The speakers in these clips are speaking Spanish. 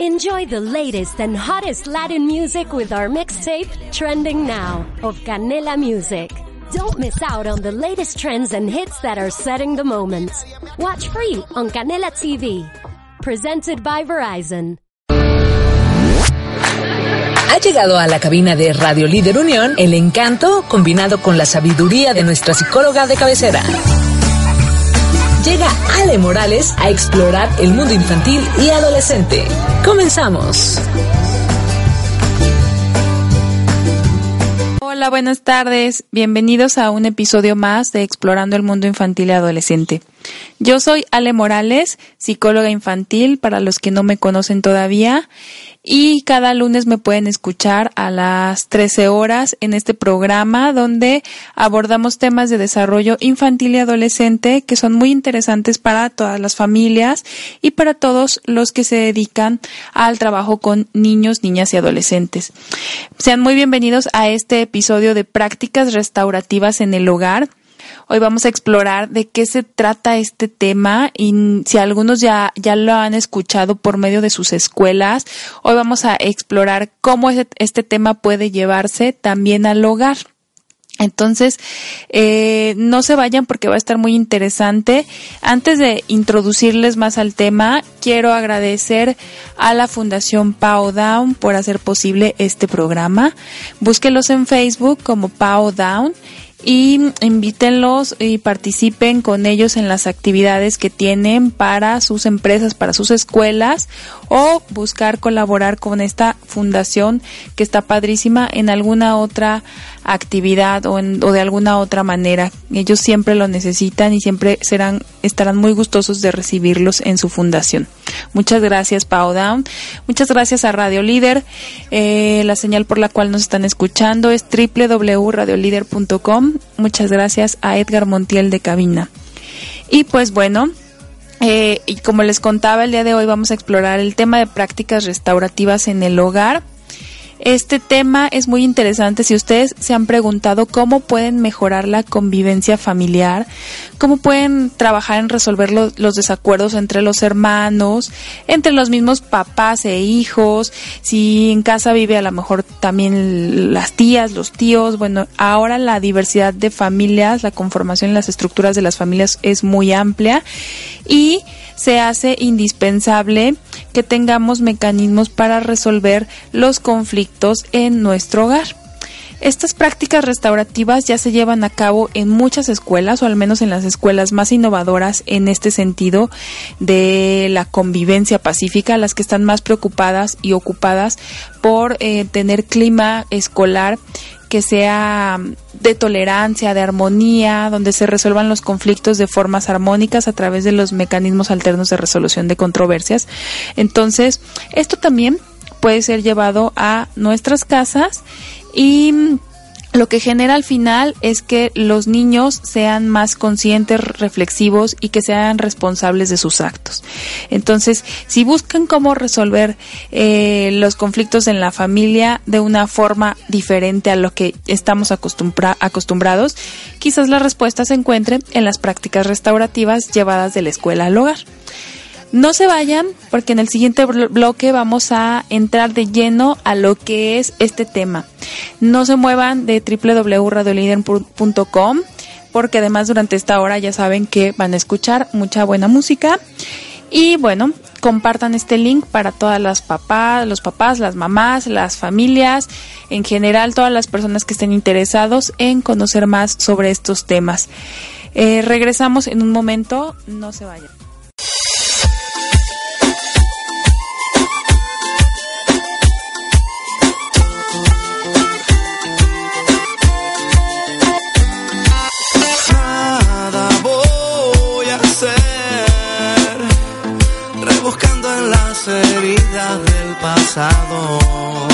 Enjoy the latest and hottest Latin music with our mixtape, Trending Now, of Canela Music. Don't miss out on the latest trends and hits that are setting the moment. Watch free on Canela TV. Presented by Verizon. Ha llegado a la cabina de Radio Líder Unión el encanto combinado con la sabiduría de nuestra psicóloga de cabecera. Llega Ale Morales a explorar el mundo infantil y adolescente. Comenzamos. Hola, buenas tardes. Bienvenidos a un episodio más de Explorando el Mundo Infantil y Adolescente. Yo soy Ale Morales, psicóloga infantil, para los que no me conocen todavía, y cada lunes me pueden escuchar a las 13 horas en este programa donde abordamos temas de desarrollo infantil y adolescente que son muy interesantes para todas las familias y para todos los que se dedican al trabajo con niños, niñas y adolescentes. Sean muy bienvenidos a este episodio de prácticas restaurativas en el hogar. Hoy vamos a explorar de qué se trata este tema y si algunos ya, ya lo han escuchado por medio de sus escuelas, hoy vamos a explorar cómo este tema puede llevarse también al hogar. Entonces, eh, no se vayan porque va a estar muy interesante. Antes de introducirles más al tema, quiero agradecer a la Fundación Pau Down por hacer posible este programa. Búsquelos en Facebook como Pau Down y invítenlos y participen con ellos en las actividades que tienen para sus empresas, para sus escuelas o buscar colaborar con esta fundación que está padrísima en alguna otra actividad o, o de alguna otra manera. Ellos siempre lo necesitan y siempre serán, estarán muy gustosos de recibirlos en su fundación. Muchas gracias, Pau Down. Muchas gracias a Radio Líder. Eh, la señal por la cual nos están escuchando es www.radiolider.com. Muchas gracias a Edgar Montiel de Cabina. Y pues bueno, eh, y como les contaba, el día de hoy vamos a explorar el tema de prácticas restaurativas en el hogar. Este tema es muy interesante. Si ustedes se han preguntado cómo pueden mejorar la convivencia familiar, cómo pueden trabajar en resolver los desacuerdos entre los hermanos, entre los mismos papás e hijos, si en casa vive a lo mejor también las tías, los tíos, bueno, ahora la diversidad de familias, la conformación y las estructuras de las familias es muy amplia y se hace indispensable que tengamos mecanismos para resolver los conflictos en nuestro hogar. Estas prácticas restaurativas ya se llevan a cabo en muchas escuelas, o al menos en las escuelas más innovadoras en este sentido de la convivencia pacífica, las que están más preocupadas y ocupadas por eh, tener clima escolar que sea de tolerancia, de armonía, donde se resuelvan los conflictos de formas armónicas a través de los mecanismos alternos de resolución de controversias. Entonces, esto también puede ser llevado a nuestras casas y lo que genera al final es que los niños sean más conscientes, reflexivos y que sean responsables de sus actos. Entonces, si buscan cómo resolver eh, los conflictos en la familia de una forma diferente a lo que estamos acostumbrados, quizás la respuesta se encuentre en las prácticas restaurativas llevadas de la escuela al hogar. No se vayan porque en el siguiente bloque vamos a entrar de lleno a lo que es este tema. No se muevan de www.radioliden.com porque además durante esta hora ya saben que van a escuchar mucha buena música. Y bueno, compartan este link para todas las papás, los papás, las mamás, las familias, en general todas las personas que estén interesados en conocer más sobre estos temas. Eh, regresamos en un momento, no se vayan. Heridas del pasado.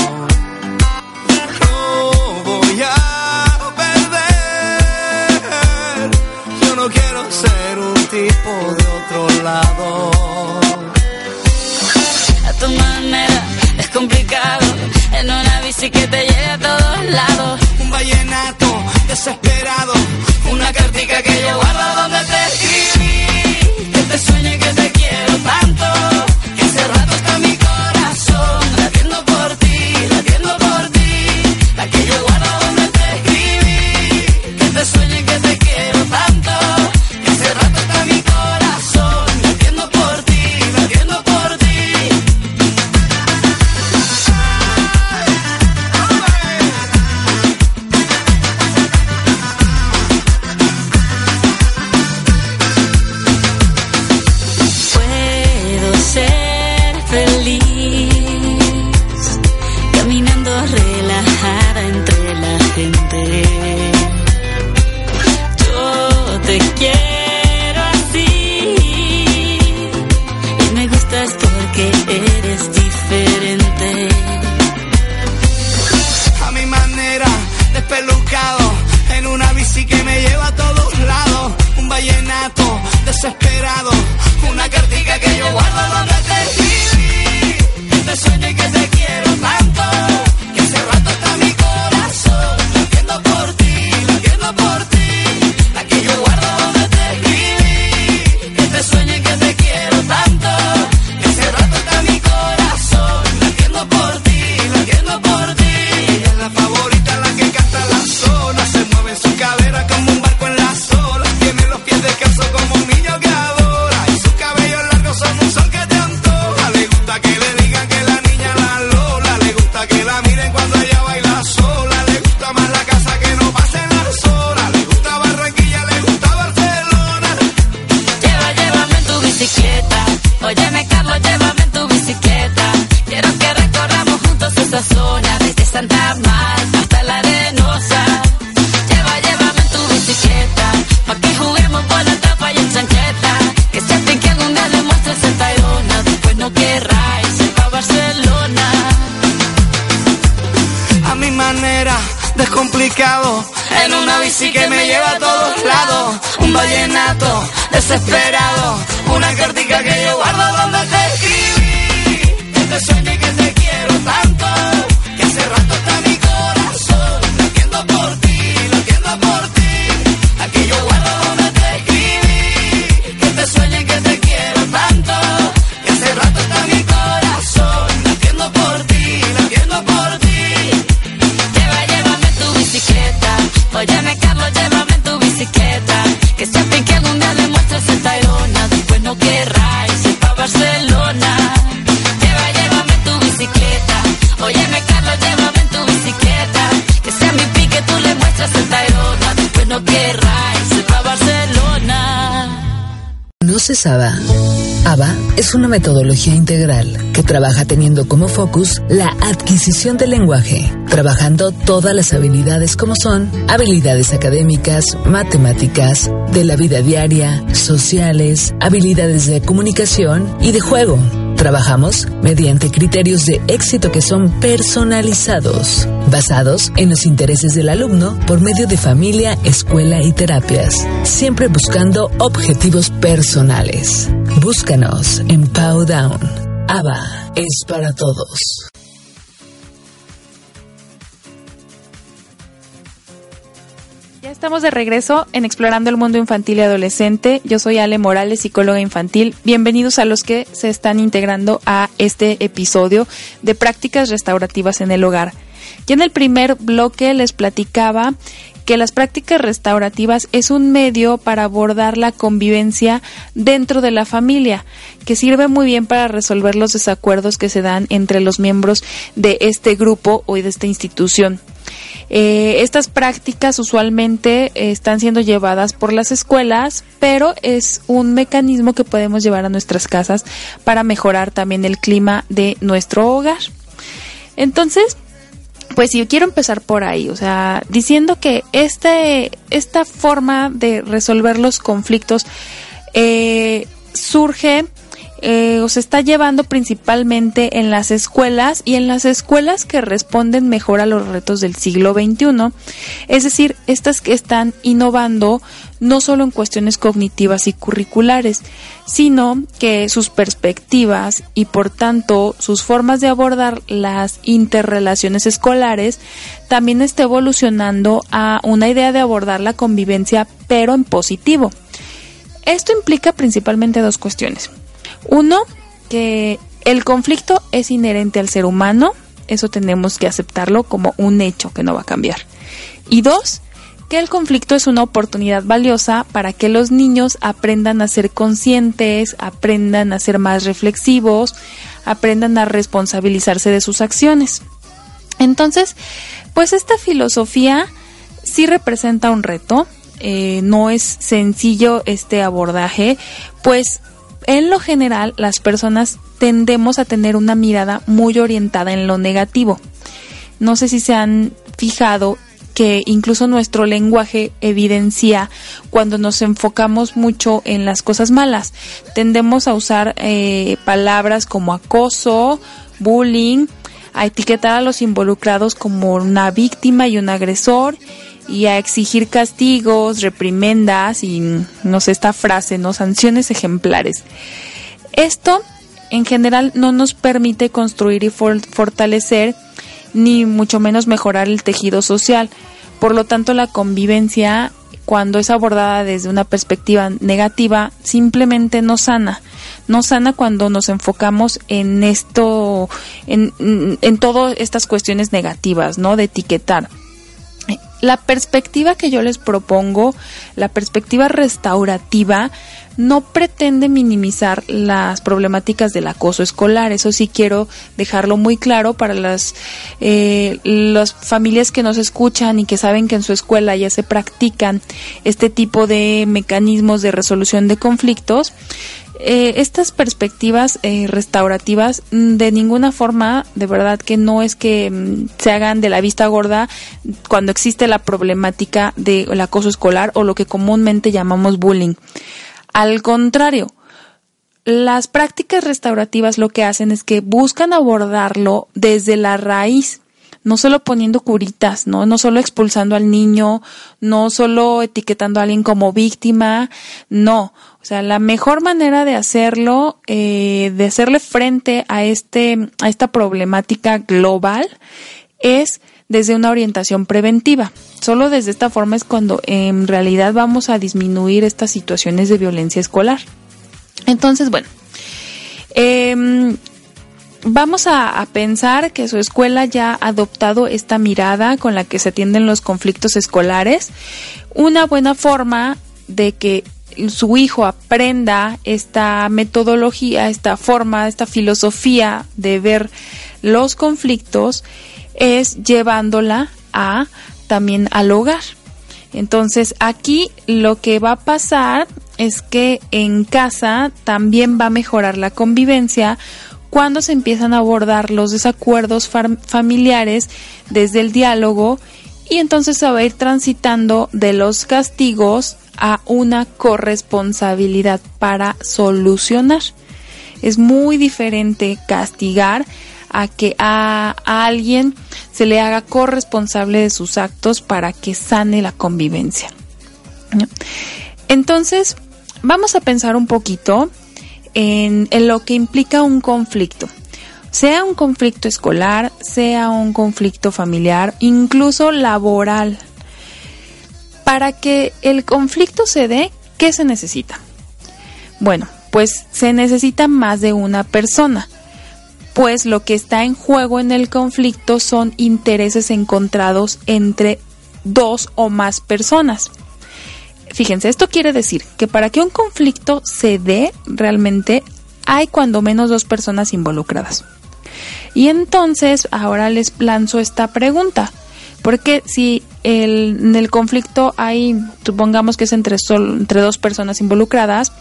ABA es una metodología integral que trabaja teniendo como focus la adquisición del lenguaje, trabajando todas las habilidades como son habilidades académicas, matemáticas, de la vida diaria, sociales, habilidades de comunicación y de juego. Trabajamos mediante criterios de éxito que son personalizados, basados en los intereses del alumno por medio de familia, escuela y terapias, siempre buscando objetivos personales. Búscanos en Powdown. ABA es para todos. Estamos de regreso en Explorando el Mundo Infantil y Adolescente. Yo soy Ale Morales, psicóloga infantil. Bienvenidos a los que se están integrando a este episodio de prácticas restaurativas en el hogar. Ya en el primer bloque les platicaba que las prácticas restaurativas es un medio para abordar la convivencia dentro de la familia, que sirve muy bien para resolver los desacuerdos que se dan entre los miembros de este grupo o de esta institución. Eh, estas prácticas usualmente eh, están siendo llevadas por las escuelas, pero es un mecanismo que podemos llevar a nuestras casas para mejorar también el clima de nuestro hogar. Entonces, pues yo quiero empezar por ahí, o sea, diciendo que este, esta forma de resolver los conflictos eh, surge eh, se está llevando principalmente en las escuelas y en las escuelas que responden mejor a los retos del siglo XXI, es decir, estas que están innovando no solo en cuestiones cognitivas y curriculares, sino que sus perspectivas y por tanto sus formas de abordar las interrelaciones escolares también está evolucionando a una idea de abordar la convivencia pero en positivo. Esto implica principalmente dos cuestiones. Uno, que el conflicto es inherente al ser humano, eso tenemos que aceptarlo como un hecho que no va a cambiar. Y dos, que el conflicto es una oportunidad valiosa para que los niños aprendan a ser conscientes, aprendan a ser más reflexivos, aprendan a responsabilizarse de sus acciones. Entonces, pues esta filosofía sí representa un reto, eh, no es sencillo este abordaje, pues en lo general las personas tendemos a tener una mirada muy orientada en lo negativo. No sé si se han fijado que incluso nuestro lenguaje evidencia cuando nos enfocamos mucho en las cosas malas. Tendemos a usar eh, palabras como acoso, bullying, a etiquetar a los involucrados como una víctima y un agresor y a exigir castigos, reprimendas y no sé esta frase, no sanciones ejemplares. Esto en general no nos permite construir y fortalecer ni mucho menos mejorar el tejido social. Por lo tanto, la convivencia cuando es abordada desde una perspectiva negativa simplemente no sana no sana cuando nos enfocamos en esto, en, en todas estas cuestiones negativas, ¿no? De etiquetar. La perspectiva que yo les propongo, la perspectiva restaurativa, no pretende minimizar las problemáticas del acoso escolar. Eso sí quiero dejarlo muy claro para las, eh, las familias que nos escuchan y que saben que en su escuela ya se practican este tipo de mecanismos de resolución de conflictos. Eh, estas perspectivas eh, restaurativas mm, de ninguna forma, de verdad que no es que mm, se hagan de la vista gorda cuando existe la problemática del acoso escolar o lo que comúnmente llamamos bullying. Al contrario, las prácticas restaurativas lo que hacen es que buscan abordarlo desde la raíz no solo poniendo curitas, ¿no? No solo expulsando al niño, no solo etiquetando a alguien como víctima, no. O sea, la mejor manera de hacerlo, eh, de hacerle frente a este, a esta problemática global, es desde una orientación preventiva. Solo desde esta forma es cuando en realidad vamos a disminuir estas situaciones de violencia escolar. Entonces, bueno, eh, vamos a, pensar que su escuela ya ha adoptado esta mirada con la que se atienden los conflictos escolares. Una buena forma de que su hijo aprenda esta metodología, esta forma, esta filosofía de ver los conflictos es llevándola a también al hogar. Entonces aquí lo que va a pasar es que en casa también va a mejorar la convivencia cuando se empiezan a abordar los desacuerdos familiares desde el diálogo y entonces se va a ir transitando de los castigos a una corresponsabilidad para solucionar. Es muy diferente castigar a que a, alguien se le haga corresponsable de sus actos para que sane la convivencia. Entonces, vamos a pensar un poquito en, lo que implica un conflicto sea un conflicto escolar, sea un conflicto familiar, incluso laboral. Para que el conflicto se dé, ¿qué se necesita? Bueno, pues se necesita más de una persona, pues lo que está en juego en el conflicto son intereses encontrados entre dos o más personas. Fíjense, esto quiere decir que para que un conflicto se dé realmente hay cuando menos dos personas involucradas. Y entonces ahora les lanzo esta pregunta. Porque si en el conflicto hay, supongamos que es entre, entre dos personas involucradas,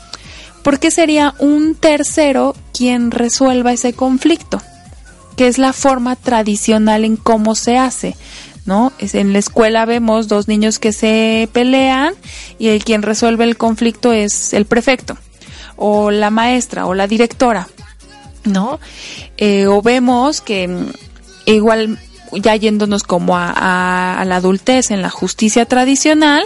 ¿por qué sería un tercero quien resuelva ese conflicto? Que es la forma tradicional en cómo se hace. ¿No? En la escuela vemos dos niños que se pelean y el quien resuelve el conflicto es el prefecto o la maestra o la directora, ¿no? Eh, o vemos que mm, igual ya yéndonos como a, a la adultez en la justicia tradicional,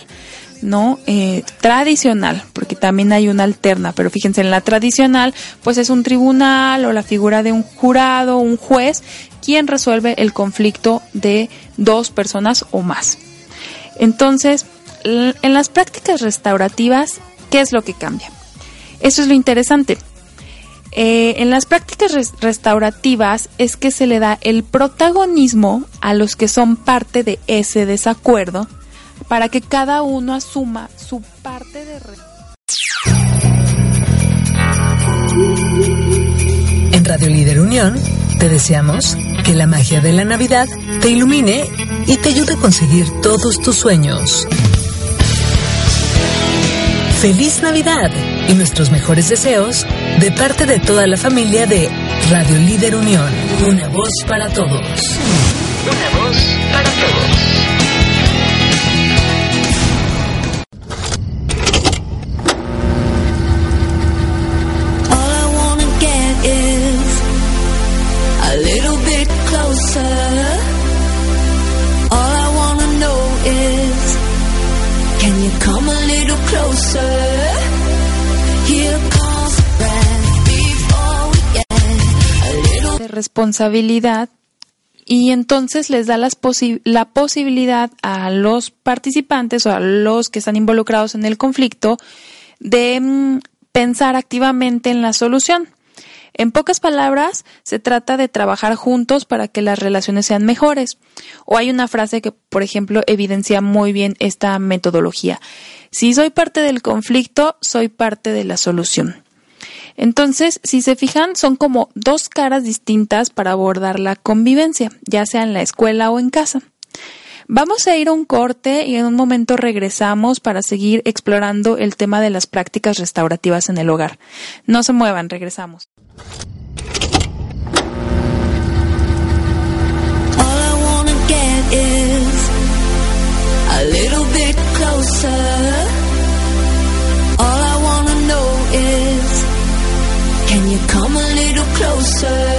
¿no? Eh, tradicional, porque también hay una alterna, pero fíjense, en la tradicional, pues es un tribunal o la figura de un jurado, un juez, quien resuelve el conflicto de dos personas o más. Entonces, en las prácticas restaurativas, ¿qué es lo que cambia? Eso es lo interesante. Eh, en las prácticas restaurativas es que se le da el protagonismo a los que son parte de ese desacuerdo para que cada uno asuma su parte de... En Radio Líder Unión te deseamos que la magia de la Navidad te ilumine y te ayude a conseguir todos tus sueños. ¡Feliz Navidad! Y nuestros mejores deseos de parte de toda la familia de Radio Líder Unión. Una voz para todos. Una voz para todos. Responsabilidad y entonces les da la posibilidad a los participantes o a los que están involucrados en el conflicto de mm, pensar activamente en la solución. En pocas palabras, se trata de trabajar juntos para que las relaciones sean mejores. O hay una frase que, por ejemplo, evidencia muy bien esta metodología. Si soy parte del conflicto, soy parte de la solución. Entonces, si se fijan, son como dos caras distintas para abordar la convivencia, ya sea en la escuela o en casa. Vamos a ir a un corte y en un momento regresamos para seguir explorando el tema de las prácticas restaurativas en el hogar. No se muevan, regresamos. Little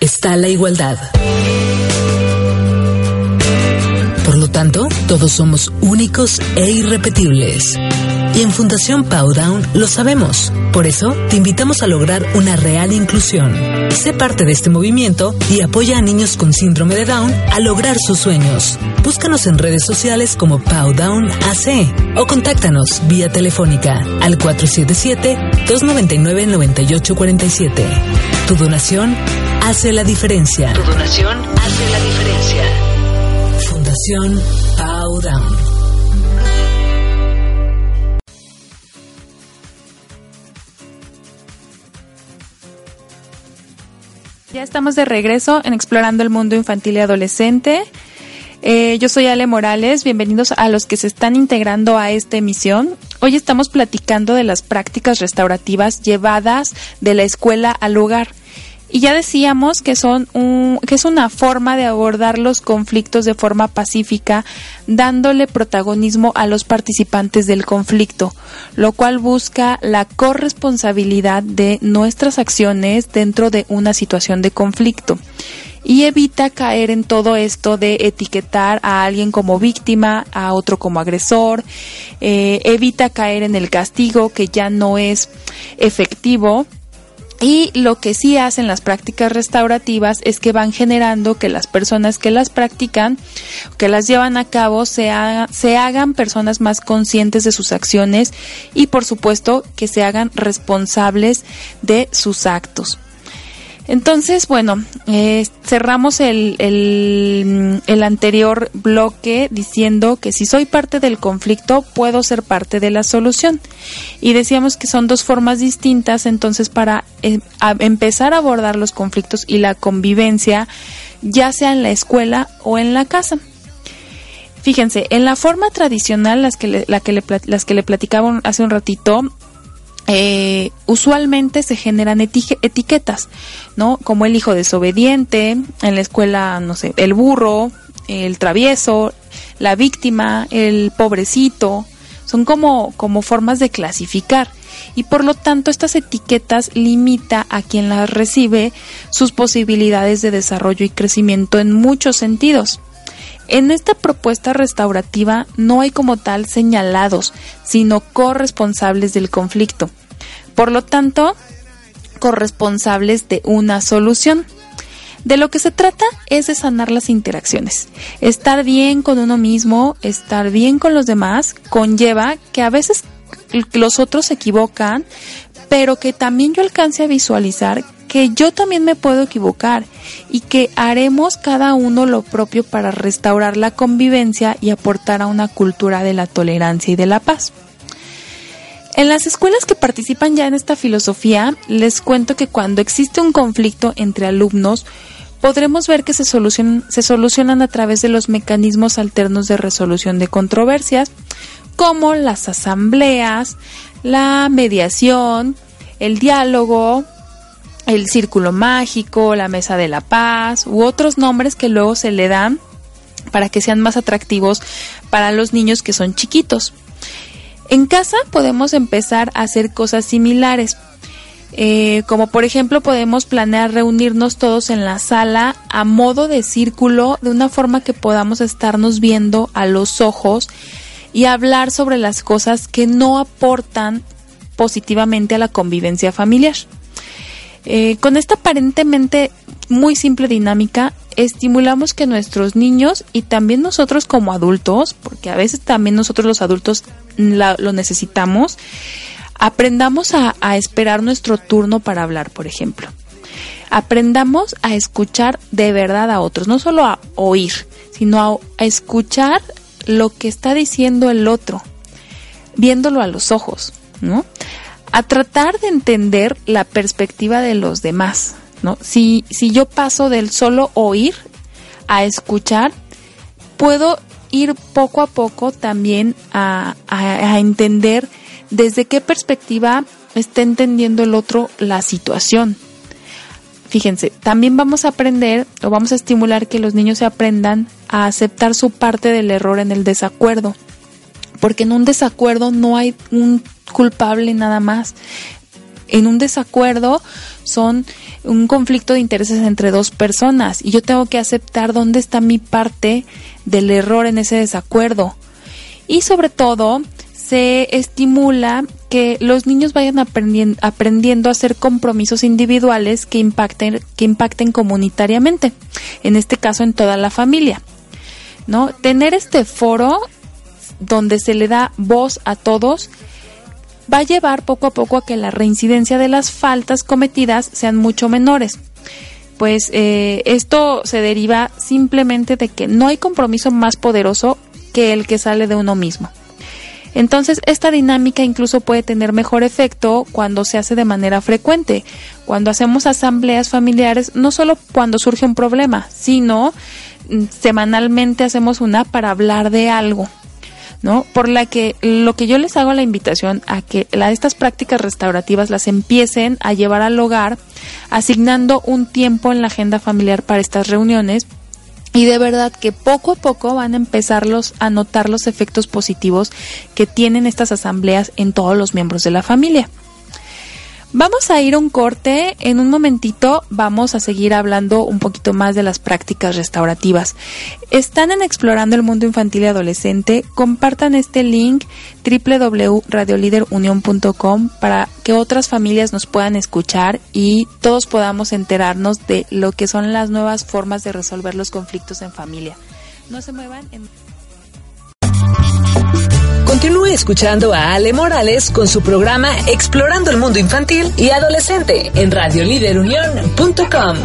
está la igualdad. Por lo tanto, todos somos únicos e irrepetibles. Y en Fundación Powdown lo sabemos. Por eso, te invitamos a lograr una real inclusión. Sé parte de este movimiento y apoya a niños con síndrome de Down a lograr sus sueños. Búscanos en redes sociales como Powdown AC o contáctanos vía telefónica al 477-299-9847. Tu donación hace la diferencia. Tu donación hace la diferencia. Fundación Powdown. Ya estamos de regreso en Explorando el Mundo Infantil y Adolescente. Eh, yo soy Ale Morales, bienvenidos a los que se están integrando a esta emisión. Hoy estamos platicando de las prácticas restaurativas llevadas de la escuela al hogar. Y ya decíamos que son un, que es una forma de abordar los conflictos de forma pacífica, dándole protagonismo a los participantes del conflicto, lo cual busca la corresponsabilidad de nuestras acciones dentro de una situación de conflicto. Y evita caer en todo esto de etiquetar a alguien como víctima, a otro como agresor, eh, evita caer en el castigo que ya no es efectivo y lo que sí hacen las prácticas restaurativas es que van generando que las personas que las practican, que las llevan a cabo, se, se hagan personas más conscientes de sus acciones y por supuesto que se hagan responsables de sus actos. Entonces, bueno, eh, cerramos el, el, el anterior bloque diciendo que si soy parte del conflicto, puedo ser parte de la solución. Y decíamos que son dos formas distintas, entonces para eh, empezar a abordar los conflictos y la convivencia, ya sea en la escuela o en la casa. Fíjense, en la forma tradicional, las que le, la que le las que le platicaba hace un ratito, eh, usualmente se generan etiquetas, ¿no? Como el hijo desobediente, en la escuela, no sé, el burro, el travieso, la víctima, el pobrecito, son como, como formas de clasificar. Y por lo tanto, estas etiquetas limita a quien las recibe sus posibilidades de desarrollo y crecimiento en muchos sentidos. En esta propuesta restaurativa no hay como tal señalados, sino corresponsables del conflicto. Por lo tanto, corresponsables de una solución. De lo que se trata es de sanar las interacciones. Estar bien con uno mismo, estar bien con los demás, conlleva que a veces los otros se equivocan, pero que también yo alcance a visualizar que yo también me puedo equivocar y que haremos cada uno lo propio para restaurar la convivencia y aportar a una cultura de la tolerancia y de la paz. En las escuelas que participan ya en esta filosofía, les cuento que cuando existe un conflicto entre alumnos, podremos ver que se solucionan, a través de los mecanismos alternos de resolución de controversias, como las asambleas, la mediación, el diálogo, el círculo mágico, la mesa de la paz u otros nombres que luego se le dan para que sean más atractivos para los niños que son chiquitos. En casa podemos empezar a hacer cosas similares, eh, como por ejemplo podemos planear reunirnos todos en la sala a modo de círculo, de una forma que podamos estarnos viendo a los ojos y hablar sobre las cosas que no aportan positivamente a la convivencia familiar. Eh, con esta aparentemente muy simple dinámica, estimulamos que nuestros niños y también nosotros como adultos, porque a veces también nosotros los adultos lo necesitamos, aprendamos a, esperar nuestro turno para hablar, por ejemplo. Aprendamos a escuchar de verdad a otros, no solo a oír, sino a escuchar lo que está diciendo el otro, viéndolo a los ojos, ¿no? A tratar de entender la perspectiva de los demás, ¿no? Si, si yo paso del solo oír a escuchar, puedo ir poco a poco también a, a- a entender desde qué perspectiva está entendiendo el otro la situación. Fíjense, también vamos a aprender o vamos a estimular que los niños se aprendan a aceptar su parte del error en el desacuerdo. Porque en un desacuerdo no hay un culpable nada más. En un desacuerdo son un conflicto de intereses entre dos personas y yo tengo que aceptar dónde está mi parte del error en ese desacuerdo. Y sobre todo, se estimula que los niños vayan aprendien- aprendiendo a hacer compromisos individuales que impacten, que impacten comunitariamente, en este caso en toda la familia. ¿no? Tener este foro donde se le da voz a todos va a llevar poco a poco a que la reincidencia de las faltas cometidas sean mucho menores. Pues eh, esto se deriva simplemente de que no hay compromiso más poderoso que el que sale de uno mismo. Entonces, esta dinámica incluso puede tener mejor efecto cuando se hace de manera frecuente, cuando hacemos asambleas familiares, no solo cuando surge un problema, sino mm, semanalmente hacemos una para hablar de algo. ¿No? Por la que lo que yo les hago la invitación a que la, estas prácticas restaurativas las empiecen a llevar al hogar, asignando un tiempo en la agenda familiar para estas reuniones y de verdad que poco a poco van a empezarlos a notar los efectos positivos que tienen estas asambleas en todos los miembros de la familia. Vamos a ir a un corte. En un momentito vamos a seguir hablando un poquito más de las prácticas restaurativas. Están en Explorando el Mundo Infantil y Adolescente. Compartan este link www.radioliderunion.com para que otras familias nos puedan escuchar y todos podamos enterarnos de lo que son las nuevas formas de resolver los conflictos en familia. No se muevan. En... Continúe escuchando a Ale Morales con su programa Explorando el Mundo Infantil y Adolescente en radioliderunión.com.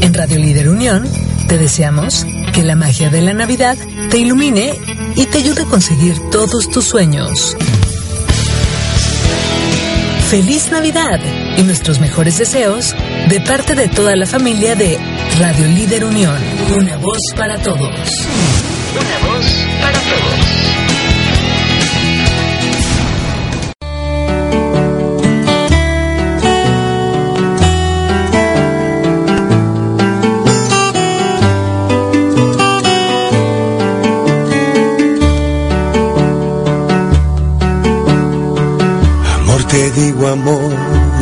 En Radio Líder Unión te deseamos que la magia de la Navidad te ilumine y te ayude a conseguir todos tus sueños. Feliz Navidad y nuestros mejores deseos de parte de toda la familia de Radio Líder Unión. Una voz para todos. Una voz para todos. Amor, te digo amor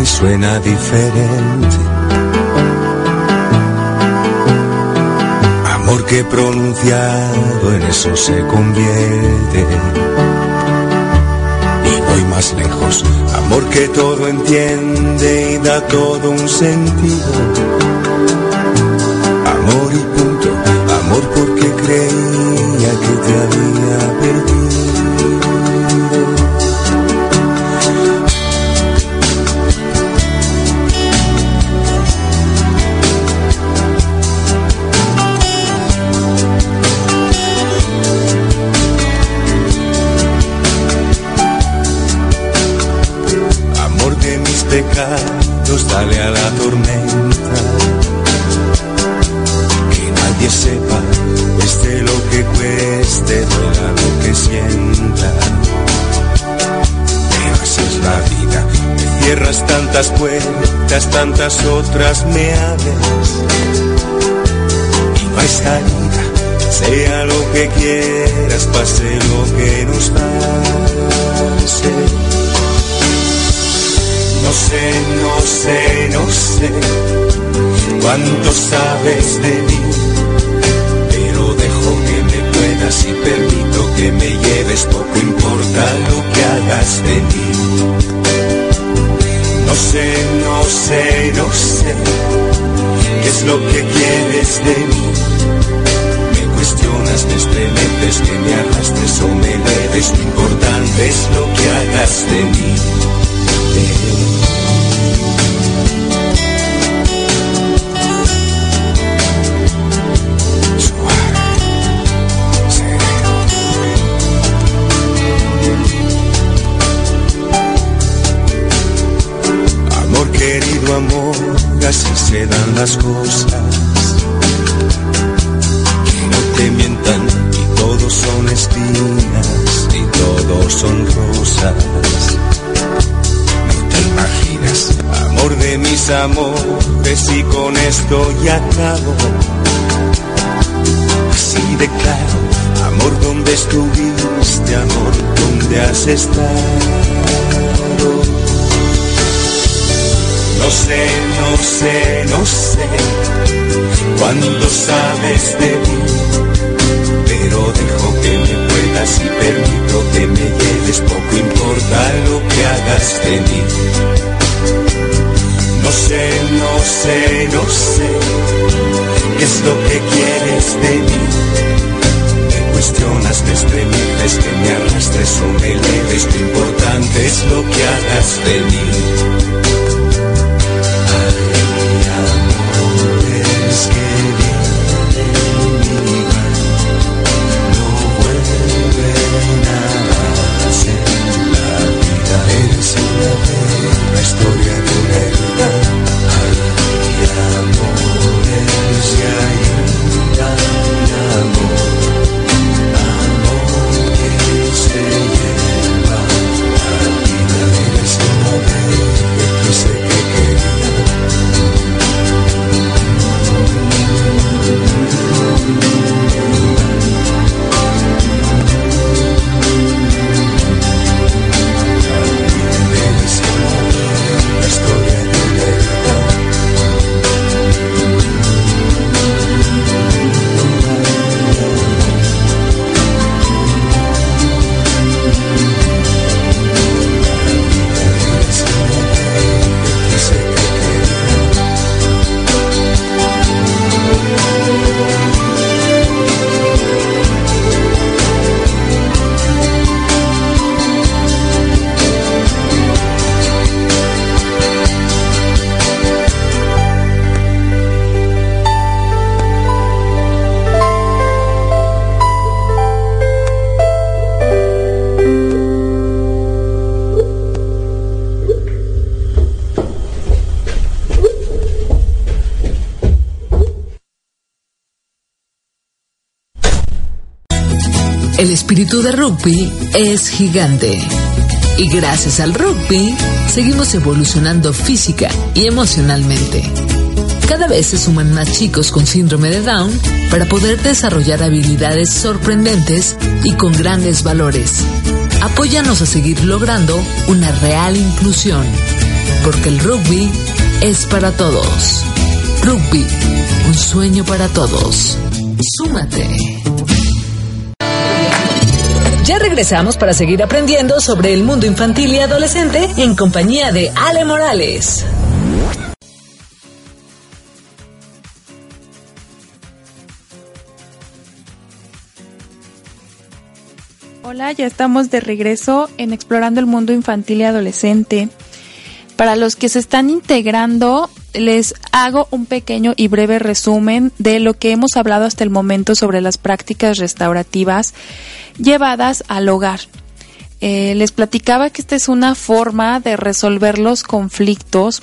y suena diferente. Amor que pronunciado en eso se convierte. Y voy más lejos. Amor que todo entiende y da todo un sentido. Amor y tantas otras me abres. Y no hay salida, sea lo que quieras, pase lo que nos pase. No sé, no sé, no sé cuánto sabes de mí, pero dejo que me puedas y permito que me lleves, poco importa lo que hagas de mí. No sé, no sé, no sé qué es lo que quieres de mí. Me cuestionas, me estremeces, que me arrastres o me leves, lo importante es lo que hagas de mí. Amor se dan las cosas. Que no te mientan y todos son espinas y todos son rosas. No te imaginas, amor de mis amores y con esto ya acabo. Así de claro, amor donde estuviste, amor donde has estado. No sé, no sé, no sé cuánto sabes de mí, pero dejo que me puedas y permito que me lleves, poco importa lo que hagas de mí. No sé, no sé, no sé qué es lo que quieres de mí. Me cuestionas, me estremeces, que me arrastres o me leves, lo importante es lo que hagas de mí. Espíritu de rugby es gigante. Y gracias al rugby, seguimos evolucionando física y emocionalmente. Cada vez se suman más chicos con síndrome de Down para poder desarrollar habilidades sorprendentes y con grandes valores. Apóyanos a seguir logrando una real inclusión, porque el rugby es para todos. Rugby, un sueño para todos. Súmate. Ya regresamos para seguir aprendiendo sobre el mundo infantil y adolescente en compañía de Ale Morales. Hola, ya estamos de regreso en Explorando el Mundo Infantil y Adolescente. Para los que se están integrando, les hago un pequeño y breve resumen de lo que hemos hablado hasta el momento sobre las prácticas restaurativas llevadas al hogar. Eh, les platicaba que esta es una forma de resolver los conflictos,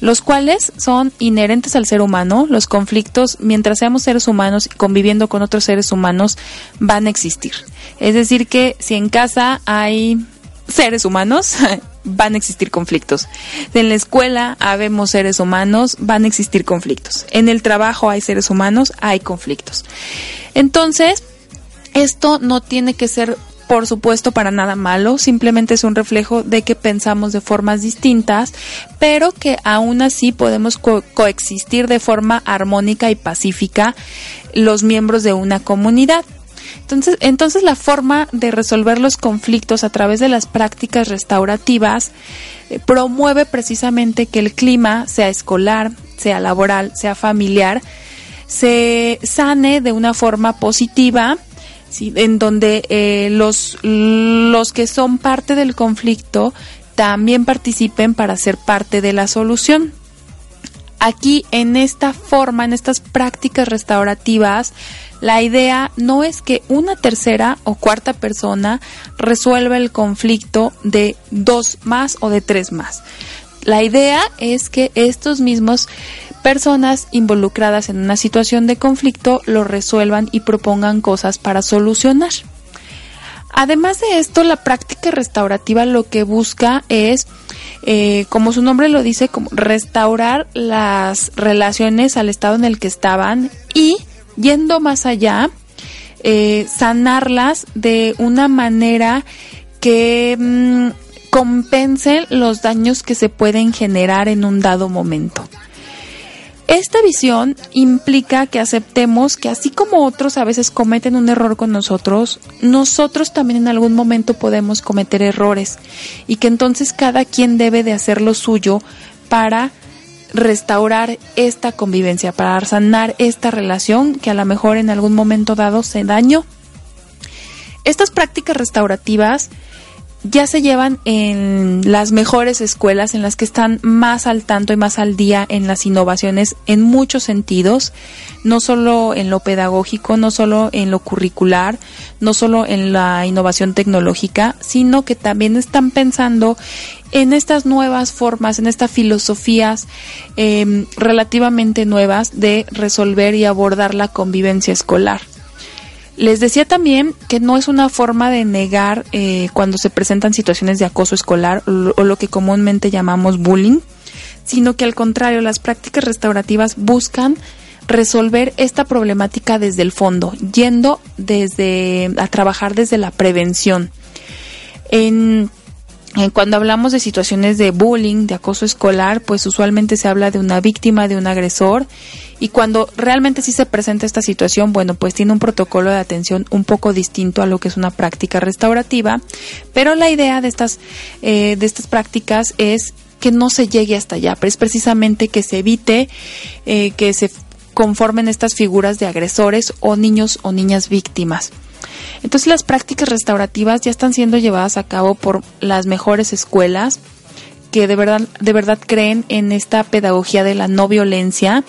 los cuales son inherentes al ser humano. Los conflictos, mientras seamos seres humanos y conviviendo con otros seres humanos, van a existir. Es decir, que si en casa hay seres humanos, van a existir conflictos. En la escuela habemos seres humanos, van a existir conflictos. En el trabajo hay seres humanos, hay conflictos. Entonces, esto no tiene que ser, por supuesto, para nada malo, simplemente es un reflejo de que pensamos de formas distintas, pero que aún así podemos co- coexistir de forma armónica y pacífica los miembros de una comunidad. Entonces, entonces la forma de resolver los conflictos a través de las prácticas restaurativas eh, promueve precisamente que el clima, sea escolar, sea laboral, sea familiar, se sane de una forma positiva, ¿sí? en donde eh, los, los que son parte del conflicto también participen para ser parte de la solución. Aquí en esta forma, en estas prácticas restaurativas, la idea no es que una tercera o cuarta persona resuelva el conflicto de dos más o de tres más. La idea es que estos mismos personas involucradas en una situación de conflicto lo resuelvan y propongan cosas para solucionar. Además de esto, la práctica restaurativa lo que busca es, eh, como su nombre lo dice, como restaurar las relaciones al estado en el que estaban y, yendo más allá, eh, sanarlas de una manera que mm, compense los daños que se pueden generar en un dado momento. Esta visión implica que aceptemos que así como otros a veces cometen un error con nosotros, nosotros también en algún momento podemos cometer errores y que entonces cada quien debe de hacer lo suyo para restaurar esta convivencia, para sanar esta relación que a lo mejor en algún momento dado se dañó. Estas prácticas restaurativas ya se llevan en las mejores escuelas, en las que están más al tanto y más al día en las innovaciones en muchos sentidos, no solo en lo pedagógico, no solo en lo curricular, no solo en la innovación tecnológica, sino que también están pensando en estas nuevas formas, en estas filosofías eh, relativamente nuevas de resolver y abordar la convivencia escolar. Les decía también que no es una forma de negar eh, cuando se presentan situaciones de acoso escolar o lo, que comúnmente llamamos bullying, sino que al contrario, las prácticas restaurativas buscan resolver esta problemática desde el fondo, yendo desde a trabajar desde la prevención. En cuando hablamos de situaciones de bullying, de acoso escolar, pues usualmente se habla de una víctima, de un agresor, y cuando realmente sí se presenta esta situación, bueno, pues tiene un protocolo de atención un poco distinto a lo que es una práctica restaurativa, pero la idea de estas, eh, de estas prácticas es que no se llegue hasta allá, pero es precisamente que se evite eh, que se conformen estas figuras de agresores o niños o niñas víctimas. Entonces las prácticas restaurativas ya están siendo llevadas a cabo por las mejores escuelas que de verdad, de verdad creen en esta pedagogía de la no violencia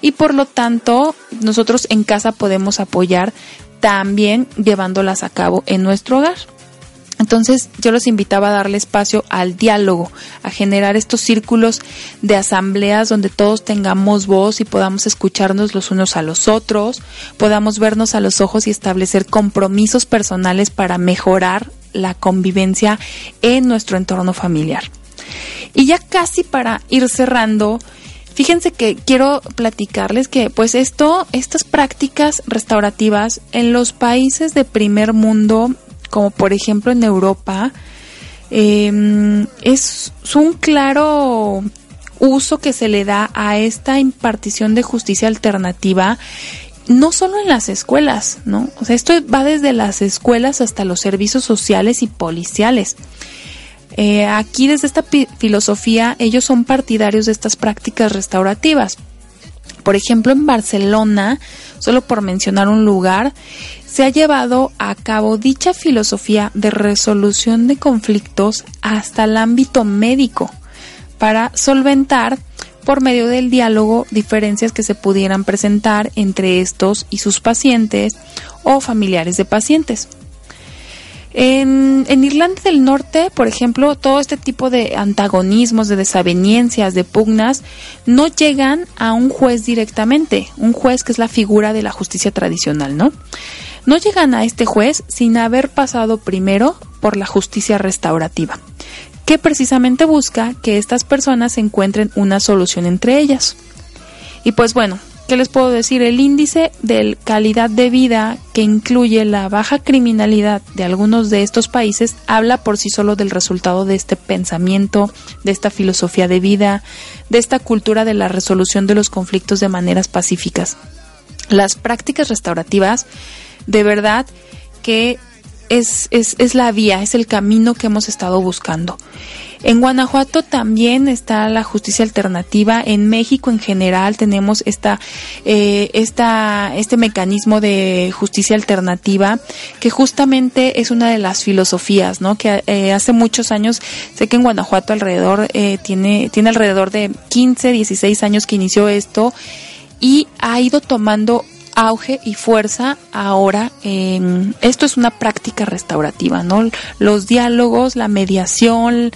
y por lo tanto nosotros en casa podemos apoyar también llevándolas a cabo en nuestro hogar. Entonces yo los invitaba a darle espacio al diálogo, a generar estos círculos de asambleas donde todos tengamos voz y podamos escucharnos los unos a los otros, podamos vernos a los ojos y establecer compromisos personales para mejorar la convivencia en nuestro entorno familiar. Y ya casi para ir cerrando, fíjense que quiero platicarles que pues esto, estas prácticas restaurativas en los países de primer mundo como por ejemplo en Europa, eh, es un claro uso que se le da a esta impartición de justicia alternativa no solo en las escuelas, ¿no? O sea, esto va desde las escuelas hasta los servicios sociales y policiales. Eh, aquí desde esta filosofía ellos son partidarios de estas prácticas restaurativas. Por ejemplo, en Barcelona, solo por mencionar un lugar, se ha llevado a cabo dicha filosofía de resolución de conflictos hasta el ámbito médico para solventar por medio del diálogo diferencias que se pudieran presentar entre estos y sus pacientes o familiares de pacientes. En, Irlanda del Norte, por ejemplo, todo este tipo de antagonismos, de desavenencias, de pugnas, no llegan a un juez directamente, un juez que es la figura de la justicia tradicional, ¿no? No llegan a este juez sin haber pasado primero por la justicia restaurativa, que precisamente busca que estas personas encuentren una solución entre ellas. Y pues bueno, ¿qué les puedo decir? El índice de calidad de vida que incluye la baja criminalidad de algunos de estos países habla por sí solo del resultado de este pensamiento, de esta filosofía de vida, de esta cultura de la resolución de los conflictos de maneras pacíficas. Las prácticas restaurativas de verdad que es, es, es, la vía, es el camino que hemos estado buscando. En Guanajuato también está la justicia alternativa. En México en general tenemos esta, eh, esta, este mecanismo de justicia alternativa que justamente es una de las filosofías, ¿no? Que eh, hace muchos años, sé que en Guanajuato alrededor eh, tiene, tiene alrededor de 15, 16 años que inició esto y ha ido tomando auge y fuerza ahora. esto es una práctica restaurativa, ¿no? Los diálogos, la mediación,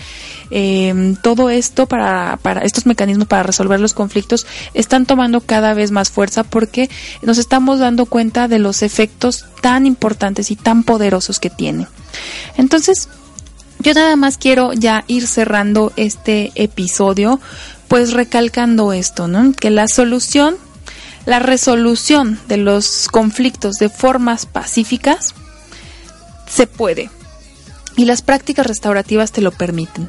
eh, todo esto para, para estos mecanismos para resolver los conflictos están tomando cada vez más fuerza porque nos estamos dando cuenta de los efectos tan importantes y tan poderosos que tiene. Entonces, yo nada más quiero ya ir cerrando este episodio, pues recalcando esto, ¿no? Que la solución la resolución de los conflictos de formas pacíficas se puede. Y las prácticas restaurativas te lo permiten.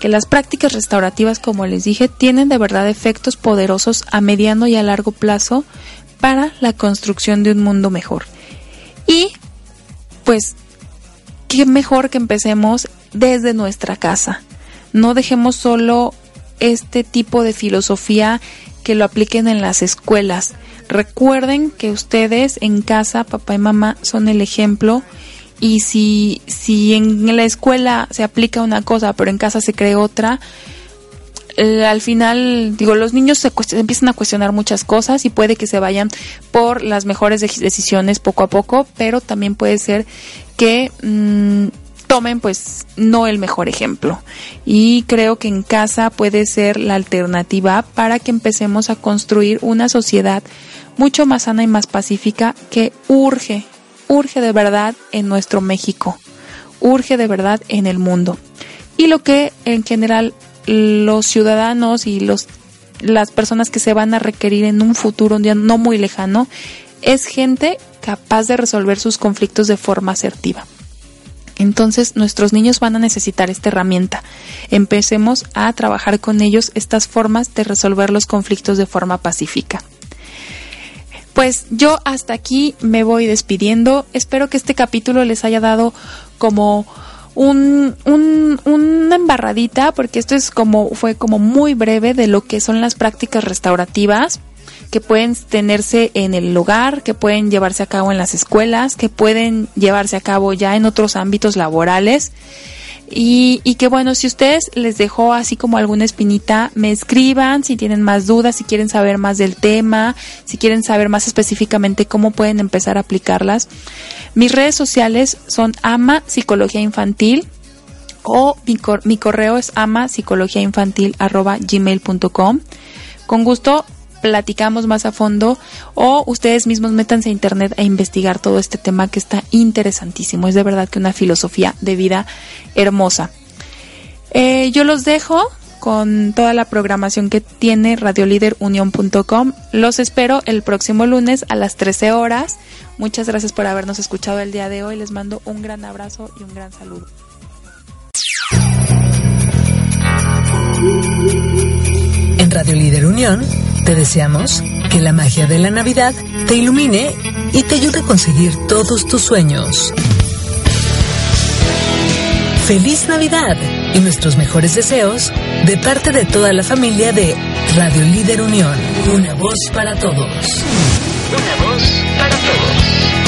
Que las prácticas restaurativas, como les dije, tienen de verdad efectos poderosos a mediano y a largo plazo para la construcción de un mundo mejor. Y, pues, qué mejor que empecemos desde nuestra casa. No dejemos solo este tipo de filosofía que lo apliquen en las escuelas. Recuerden que ustedes en casa, papá y mamá, son el ejemplo y si, si en la escuela se aplica una cosa pero en casa se cree otra, eh, al final, digo, los niños se, empiezan a cuestionar muchas cosas y puede que se vayan por las mejores decisiones poco a poco, pero también puede ser que mm, tomen pues no el mejor ejemplo. Y creo que en casa puede ser la alternativa para que empecemos a construir una sociedad mucho más sana y más pacífica que urge, urge de verdad en nuestro México, urge de verdad en el mundo. Y lo que en general los ciudadanos y los las personas que se van a requerir en un futuro un día no muy lejano es gente capaz de resolver sus conflictos de forma asertiva. Entonces nuestros niños van a necesitar esta herramienta. Empecemos a trabajar con ellos estas formas de resolver los conflictos de forma pacífica. Pues yo hasta aquí me voy despidiendo. Espero que este capítulo les haya dado como un, una embarradita, porque esto es como, fue como muy breve de lo que son las prácticas restaurativas que pueden tenerse en el hogar, que pueden llevarse a cabo en las escuelas, que pueden llevarse a cabo ya en otros ámbitos laborales. Y, que bueno, si ustedes les dejó así como alguna espinita, me escriban si tienen más dudas, si quieren saber más del tema, si quieren saber más específicamente cómo pueden empezar a aplicarlas. Mis redes sociales son ama psicología infantil o mi, cor- mi correo es ama psicología infantil gmail.com. Con gusto platicamos más a fondo o ustedes mismos métanse a internet a investigar todo este tema que está interesantísimo. Es de verdad que una filosofía de vida hermosa. Eh, yo los dejo con toda la programación que tiene radioliderunion.com. Los espero el próximo lunes a las 13 horas. Muchas gracias por habernos escuchado el día de hoy. Les mando un gran abrazo y un gran saludo. En Radio Líder Unión te deseamos que la magia de la Navidad te ilumine y te ayude a conseguir todos tus sueños. ¡Feliz Navidad! Y nuestros mejores deseos de parte de toda la familia de Radio Líder Unión. Una voz para todos. Una voz para todos.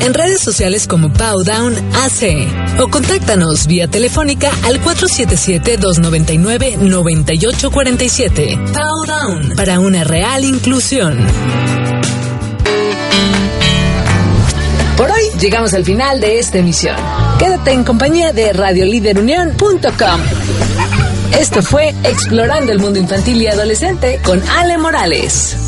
En redes sociales como Powdown AC o contáctanos vía telefónica al 477-299-9847. Powdown para una real inclusión. Por hoy llegamos al final de esta emisión. Quédate en compañía de radioliderunión.com. Esto fue Explorando el Mundo Infantil y Adolescente con Ale Morales.